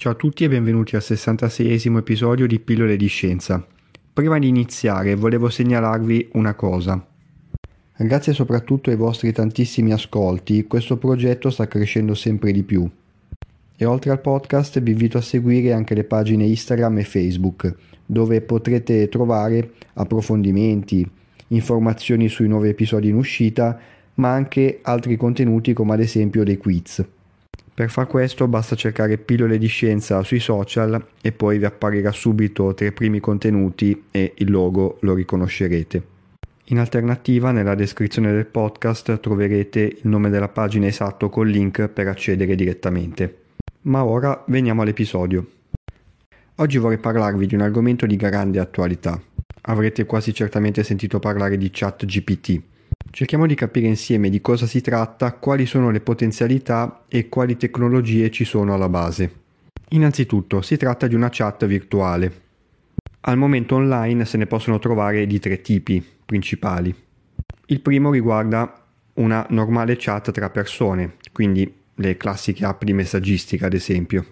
Ciao a tutti e benvenuti al 66esimo episodio di Pillole di Scienza. Prima di iniziare volevo segnalarvi una cosa. Grazie soprattutto ai vostri tantissimi ascolti, questo progetto sta crescendo sempre di più. E oltre al podcast vi invito a seguire anche le pagine Instagram e Facebook, dove potrete trovare approfondimenti, informazioni sui nuovi episodi in uscita, ma anche altri contenuti come ad esempio dei quiz. Per far questo basta cercare pillole di scienza sui social e poi vi apparirà subito tra i primi contenuti e il logo lo riconoscerete. In alternativa nella descrizione del podcast troverete il nome della pagina esatto col link per accedere direttamente. Ma ora veniamo all'episodio. Oggi vorrei parlarvi di un argomento di grande attualità. Avrete quasi certamente sentito parlare di ChatGPT Cerchiamo di capire insieme di cosa si tratta, quali sono le potenzialità e quali tecnologie ci sono alla base. Innanzitutto si tratta di una chat virtuale. Al momento online se ne possono trovare di tre tipi principali. Il primo riguarda una normale chat tra persone, quindi le classiche app di messaggistica ad esempio.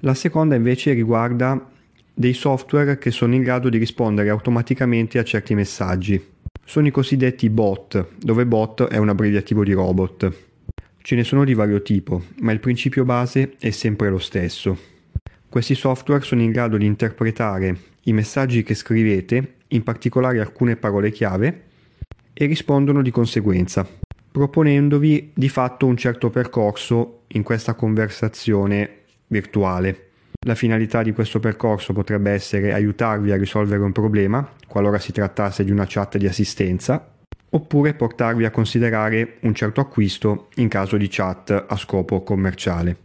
La seconda invece riguarda dei software che sono in grado di rispondere automaticamente a certi messaggi, sono i cosiddetti bot, dove bot è un abbreviativo di robot. Ce ne sono di vario tipo, ma il principio base è sempre lo stesso. Questi software sono in grado di interpretare i messaggi che scrivete, in particolare alcune parole chiave, e rispondono di conseguenza, proponendovi di fatto un certo percorso in questa conversazione virtuale. La finalità di questo percorso potrebbe essere aiutarvi a risolvere un problema, qualora si trattasse di una chat di assistenza, oppure portarvi a considerare un certo acquisto in caso di chat a scopo commerciale.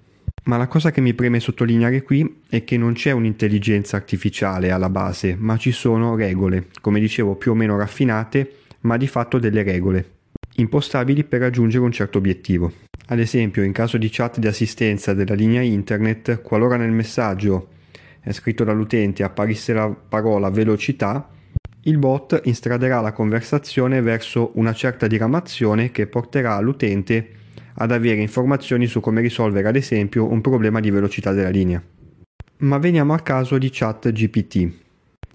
Ma la cosa che mi preme sottolineare qui è che non c'è un'intelligenza artificiale alla base, ma ci sono regole, come dicevo più o meno raffinate, ma di fatto delle regole, impostabili per raggiungere un certo obiettivo. Ad esempio, in caso di chat di assistenza della linea internet, qualora nel messaggio scritto dall'utente apparisse la parola velocità, il bot instraderà la conversazione verso una certa diramazione che porterà l'utente ad avere informazioni su come risolvere ad esempio un problema di velocità della linea. Ma veniamo al caso di chat GPT.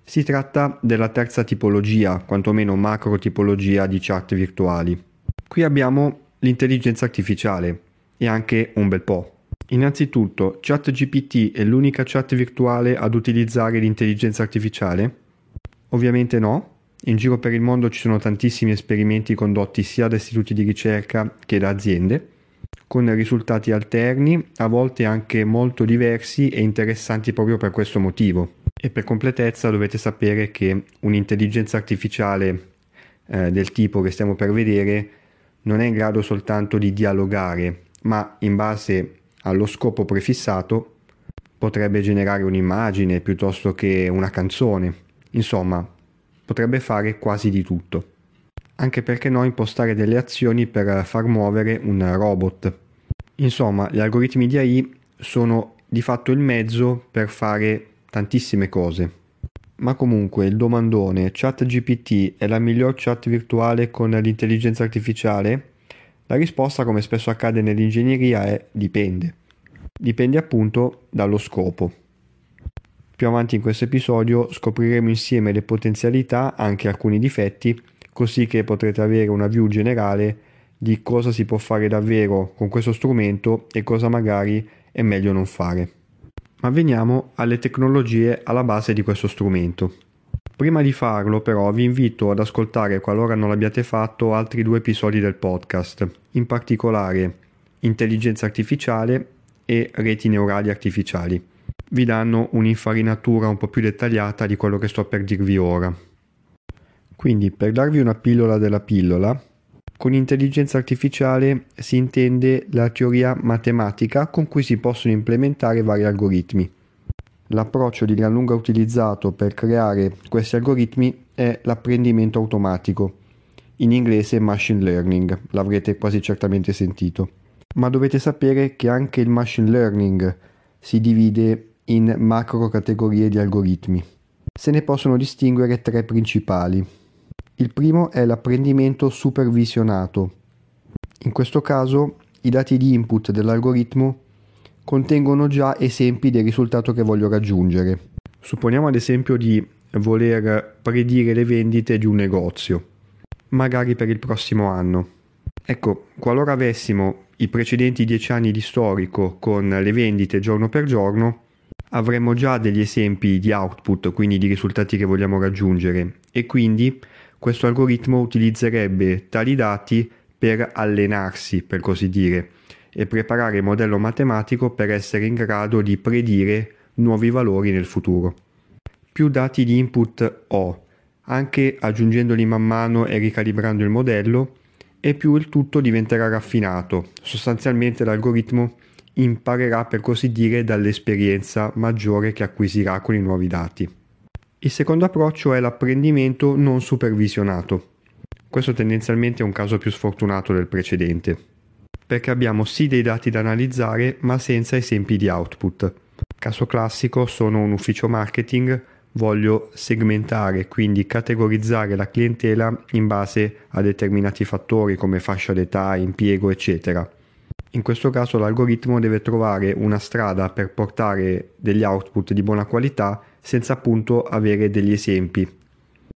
Si tratta della terza tipologia, quantomeno macro tipologia di chat virtuali. Qui abbiamo l'intelligenza artificiale e anche un bel po'. Innanzitutto, ChatGPT è l'unica chat virtuale ad utilizzare l'intelligenza artificiale? Ovviamente no. In giro per il mondo ci sono tantissimi esperimenti condotti sia da istituti di ricerca che da aziende, con risultati alterni, a volte anche molto diversi e interessanti proprio per questo motivo. E per completezza dovete sapere che un'intelligenza artificiale eh, del tipo che stiamo per vedere non è in grado soltanto di dialogare, ma in base allo scopo prefissato potrebbe generare un'immagine piuttosto che una canzone. Insomma, potrebbe fare quasi di tutto. Anche perché no impostare delle azioni per far muovere un robot. Insomma, gli algoritmi di AI sono di fatto il mezzo per fare tantissime cose. Ma comunque il domandone ChatGPT è la miglior chat virtuale con l'intelligenza artificiale? La risposta, come spesso accade nell'ingegneria, è dipende. Dipende appunto dallo scopo. Più avanti in questo episodio scopriremo insieme le potenzialità, anche alcuni difetti, così che potrete avere una view generale di cosa si può fare davvero con questo strumento e cosa magari è meglio non fare. Ma veniamo alle tecnologie alla base di questo strumento. Prima di farlo però vi invito ad ascoltare, qualora non l'abbiate fatto, altri due episodi del podcast, in particolare intelligenza artificiale e reti neurali artificiali. Vi danno un'infarinatura un po' più dettagliata di quello che sto per dirvi ora. Quindi, per darvi una pillola della pillola, con intelligenza artificiale si intende la teoria matematica con cui si possono implementare vari algoritmi. L'approccio di gran lunga utilizzato per creare questi algoritmi è l'apprendimento automatico, in inglese machine learning, l'avrete quasi certamente sentito. Ma dovete sapere che anche il machine learning si divide in macro categorie di algoritmi. Se ne possono distinguere tre principali. Il primo è l'apprendimento supervisionato. In questo caso i dati di input dell'algoritmo contengono già esempi del risultato che voglio raggiungere. Supponiamo ad esempio di voler predire le vendite di un negozio, magari per il prossimo anno. Ecco, qualora avessimo i precedenti dieci anni di storico con le vendite giorno per giorno, avremmo già degli esempi di output, quindi di risultati che vogliamo raggiungere e quindi questo algoritmo utilizzerebbe tali dati per allenarsi, per così dire, e preparare il modello matematico per essere in grado di predire nuovi valori nel futuro. Più dati di input ho, anche aggiungendoli man mano e ricalibrando il modello, e più il tutto diventerà raffinato. Sostanzialmente l'algoritmo imparerà per così dire dall'esperienza maggiore che acquisirà con i nuovi dati. Il secondo approccio è l'apprendimento non supervisionato. Questo tendenzialmente è un caso più sfortunato del precedente perché abbiamo sì dei dati da analizzare ma senza esempi di output. Caso classico sono un ufficio marketing, voglio segmentare, quindi categorizzare la clientela in base a determinati fattori come fascia d'età, impiego, eccetera. In questo caso l'algoritmo deve trovare una strada per portare degli output di buona qualità senza appunto avere degli esempi.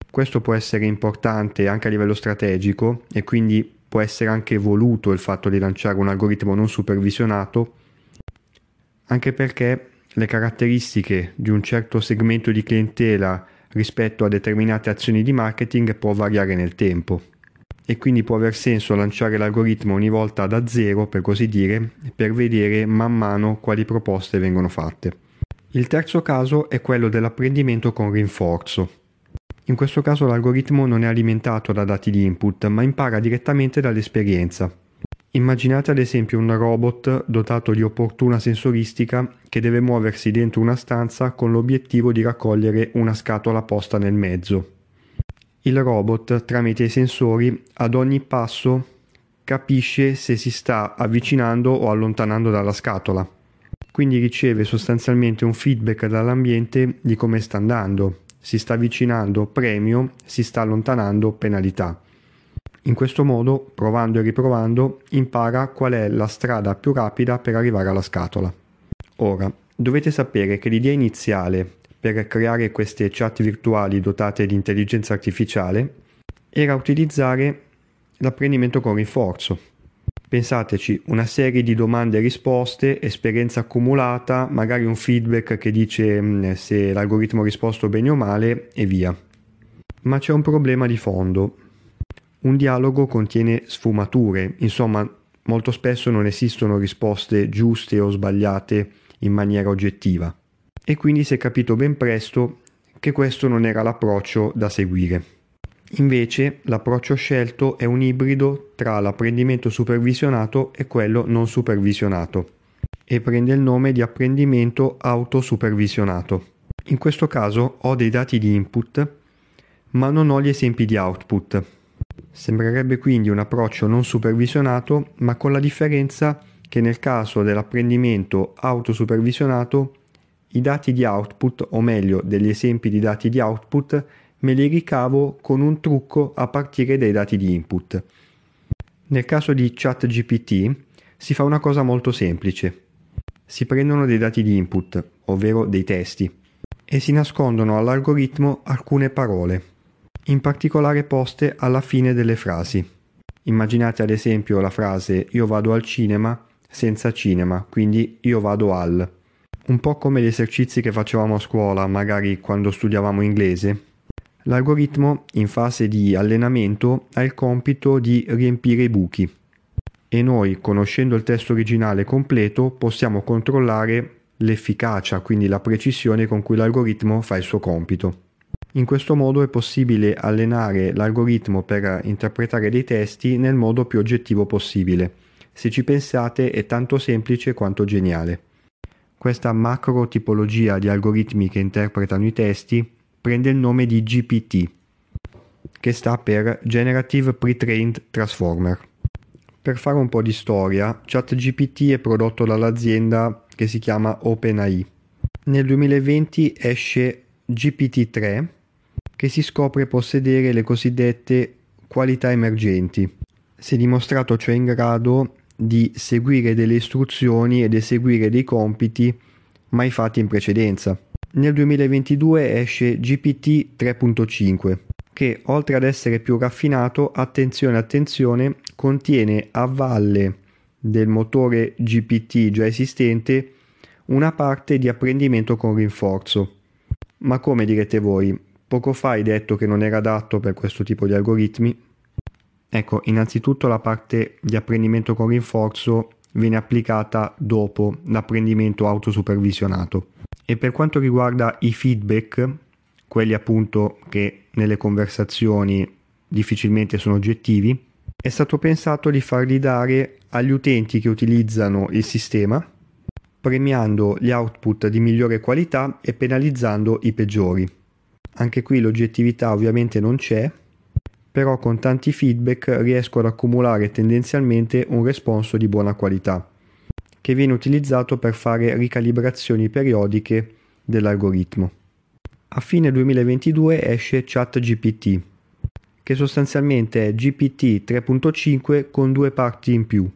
Questo può essere importante anche a livello strategico e quindi può essere anche voluto il fatto di lanciare un algoritmo non supervisionato, anche perché le caratteristiche di un certo segmento di clientela rispetto a determinate azioni di marketing può variare nel tempo e quindi può aver senso lanciare l'algoritmo ogni volta da zero, per così dire, per vedere man mano quali proposte vengono fatte. Il terzo caso è quello dell'apprendimento con rinforzo. In questo caso l'algoritmo non è alimentato da dati di input, ma impara direttamente dall'esperienza. Immaginate ad esempio un robot dotato di opportuna sensoristica che deve muoversi dentro una stanza con l'obiettivo di raccogliere una scatola posta nel mezzo. Il robot, tramite i sensori, ad ogni passo capisce se si sta avvicinando o allontanando dalla scatola. Quindi riceve sostanzialmente un feedback dall'ambiente di come sta andando si sta avvicinando premio, si sta allontanando penalità. In questo modo, provando e riprovando, impara qual è la strada più rapida per arrivare alla scatola. Ora, dovete sapere che l'idea iniziale per creare queste chat virtuali dotate di intelligenza artificiale era utilizzare l'apprendimento con rinforzo, Pensateci, una serie di domande e risposte, esperienza accumulata, magari un feedback che dice mm, se l'algoritmo ha risposto bene o male e via. Ma c'è un problema di fondo. Un dialogo contiene sfumature, insomma molto spesso non esistono risposte giuste o sbagliate in maniera oggettiva. E quindi si è capito ben presto che questo non era l'approccio da seguire. Invece l'approccio scelto è un ibrido tra l'apprendimento supervisionato e quello non supervisionato e prende il nome di apprendimento autosupervisionato. In questo caso ho dei dati di input ma non ho gli esempi di output. Sembrerebbe quindi un approccio non supervisionato ma con la differenza che nel caso dell'apprendimento autosupervisionato i dati di output, o meglio degli esempi di dati di output, me li ricavo con un trucco a partire dai dati di input. Nel caso di ChatGPT si fa una cosa molto semplice. Si prendono dei dati di input, ovvero dei testi, e si nascondono all'algoritmo alcune parole, in particolare poste alla fine delle frasi. Immaginate ad esempio la frase io vado al cinema senza cinema, quindi io vado al. Un po' come gli esercizi che facevamo a scuola, magari quando studiavamo inglese, L'algoritmo in fase di allenamento ha il compito di riempire i buchi e noi, conoscendo il testo originale completo, possiamo controllare l'efficacia, quindi la precisione con cui l'algoritmo fa il suo compito. In questo modo è possibile allenare l'algoritmo per interpretare dei testi nel modo più oggettivo possibile. Se ci pensate è tanto semplice quanto geniale. Questa macro tipologia di algoritmi che interpretano i testi prende il nome di GPT, che sta per Generative Pre-trained Transformer. Per fare un po' di storia, ChatGPT è prodotto dall'azienda che si chiama OpenAI. Nel 2020 esce GPT-3 che si scopre possedere le cosiddette qualità emergenti. Si è dimostrato cioè in grado di seguire delle istruzioni ed eseguire dei compiti mai fatti in precedenza. Nel 2022 esce GPT 3.5 che oltre ad essere più raffinato, attenzione attenzione, contiene a valle del motore GPT già esistente una parte di apprendimento con rinforzo. Ma come direte voi? Poco fa hai detto che non era adatto per questo tipo di algoritmi? Ecco, innanzitutto la parte di apprendimento con rinforzo viene applicata dopo l'apprendimento autosupervisionato. E per quanto riguarda i feedback, quelli appunto che nelle conversazioni difficilmente sono oggettivi, è stato pensato di farli dare agli utenti che utilizzano il sistema, premiando gli output di migliore qualità e penalizzando i peggiori. Anche qui l'oggettività ovviamente non c'è, però con tanti feedback riesco ad accumulare tendenzialmente un responso di buona qualità, che viene utilizzato per fare ricalibrazioni periodiche dell'algoritmo. A fine 2022 esce ChatGPT, che sostanzialmente è GPT 3.5 con due parti in più.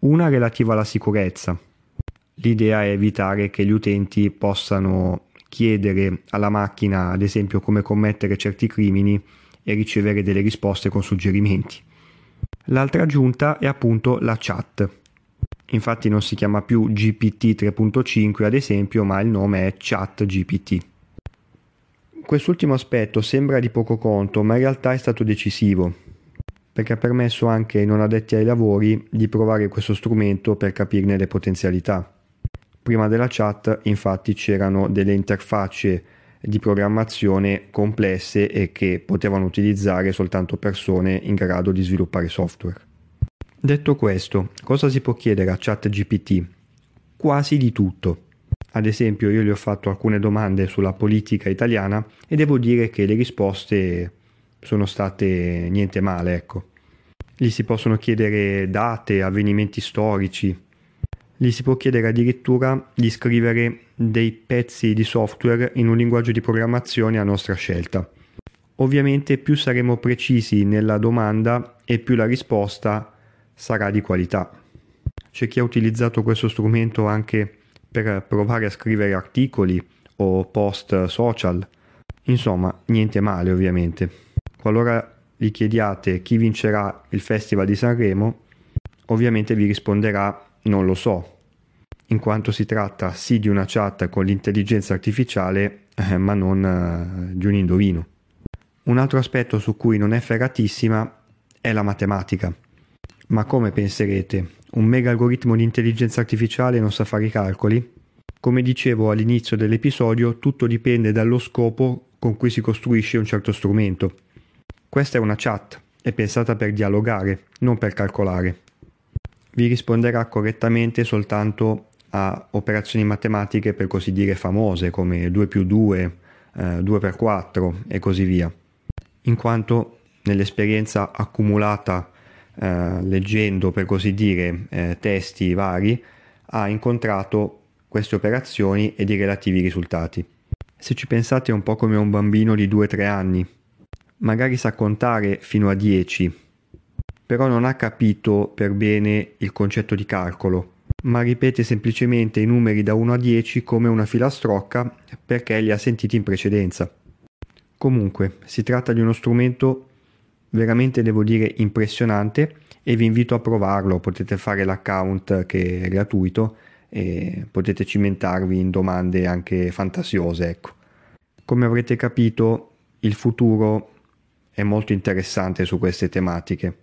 Una relativa alla sicurezza. L'idea è evitare che gli utenti possano chiedere alla macchina, ad esempio, come commettere certi crimini e ricevere delle risposte con suggerimenti. L'altra aggiunta è appunto la chat. Infatti non si chiama più GPT 3.5 ad esempio, ma il nome è ChatGPT. Quest'ultimo aspetto sembra di poco conto, ma in realtà è stato decisivo, perché ha permesso anche ai non addetti ai lavori di provare questo strumento per capirne le potenzialità. Prima della chat infatti c'erano delle interfacce di programmazione complesse e che potevano utilizzare soltanto persone in grado di sviluppare software. Detto questo, cosa si può chiedere a ChatGPT? Quasi di tutto. Ad esempio io gli ho fatto alcune domande sulla politica italiana e devo dire che le risposte sono state niente male, ecco. Gli si possono chiedere date, avvenimenti storici, gli si può chiedere addirittura di scrivere dei pezzi di software in un linguaggio di programmazione a nostra scelta. Ovviamente più saremo precisi nella domanda e più la risposta sarà di qualità. C'è chi ha utilizzato questo strumento anche per provare a scrivere articoli o post social. Insomma, niente male ovviamente. Qualora gli chiediate chi vincerà il Festival di Sanremo, ovviamente vi risponderà non lo so, in quanto si tratta sì di una chat con l'intelligenza artificiale, eh, ma non eh, di un indovino. Un altro aspetto su cui non è ferratissima è la matematica. Ma come penserete? Un mega algoritmo di intelligenza artificiale non sa fare i calcoli? Come dicevo all'inizio dell'episodio, tutto dipende dallo scopo con cui si costruisce un certo strumento. Questa è una chat, è pensata per dialogare, non per calcolare vi risponderà correttamente soltanto a operazioni matematiche per così dire famose come 2 più 2, eh, 2 per 4 e così via, in quanto nell'esperienza accumulata eh, leggendo per così dire eh, testi vari ha incontrato queste operazioni ed i relativi risultati. Se ci pensate è un po' come un bambino di 2-3 anni, magari sa contare fino a 10 però non ha capito per bene il concetto di calcolo, ma ripete semplicemente i numeri da 1 a 10 come una filastrocca perché li ha sentiti in precedenza. Comunque, si tratta di uno strumento veramente devo dire impressionante e vi invito a provarlo, potete fare l'account che è gratuito e potete cimentarvi in domande anche fantasiose, ecco. Come avrete capito, il futuro è molto interessante su queste tematiche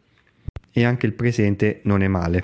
e anche il presente non è male.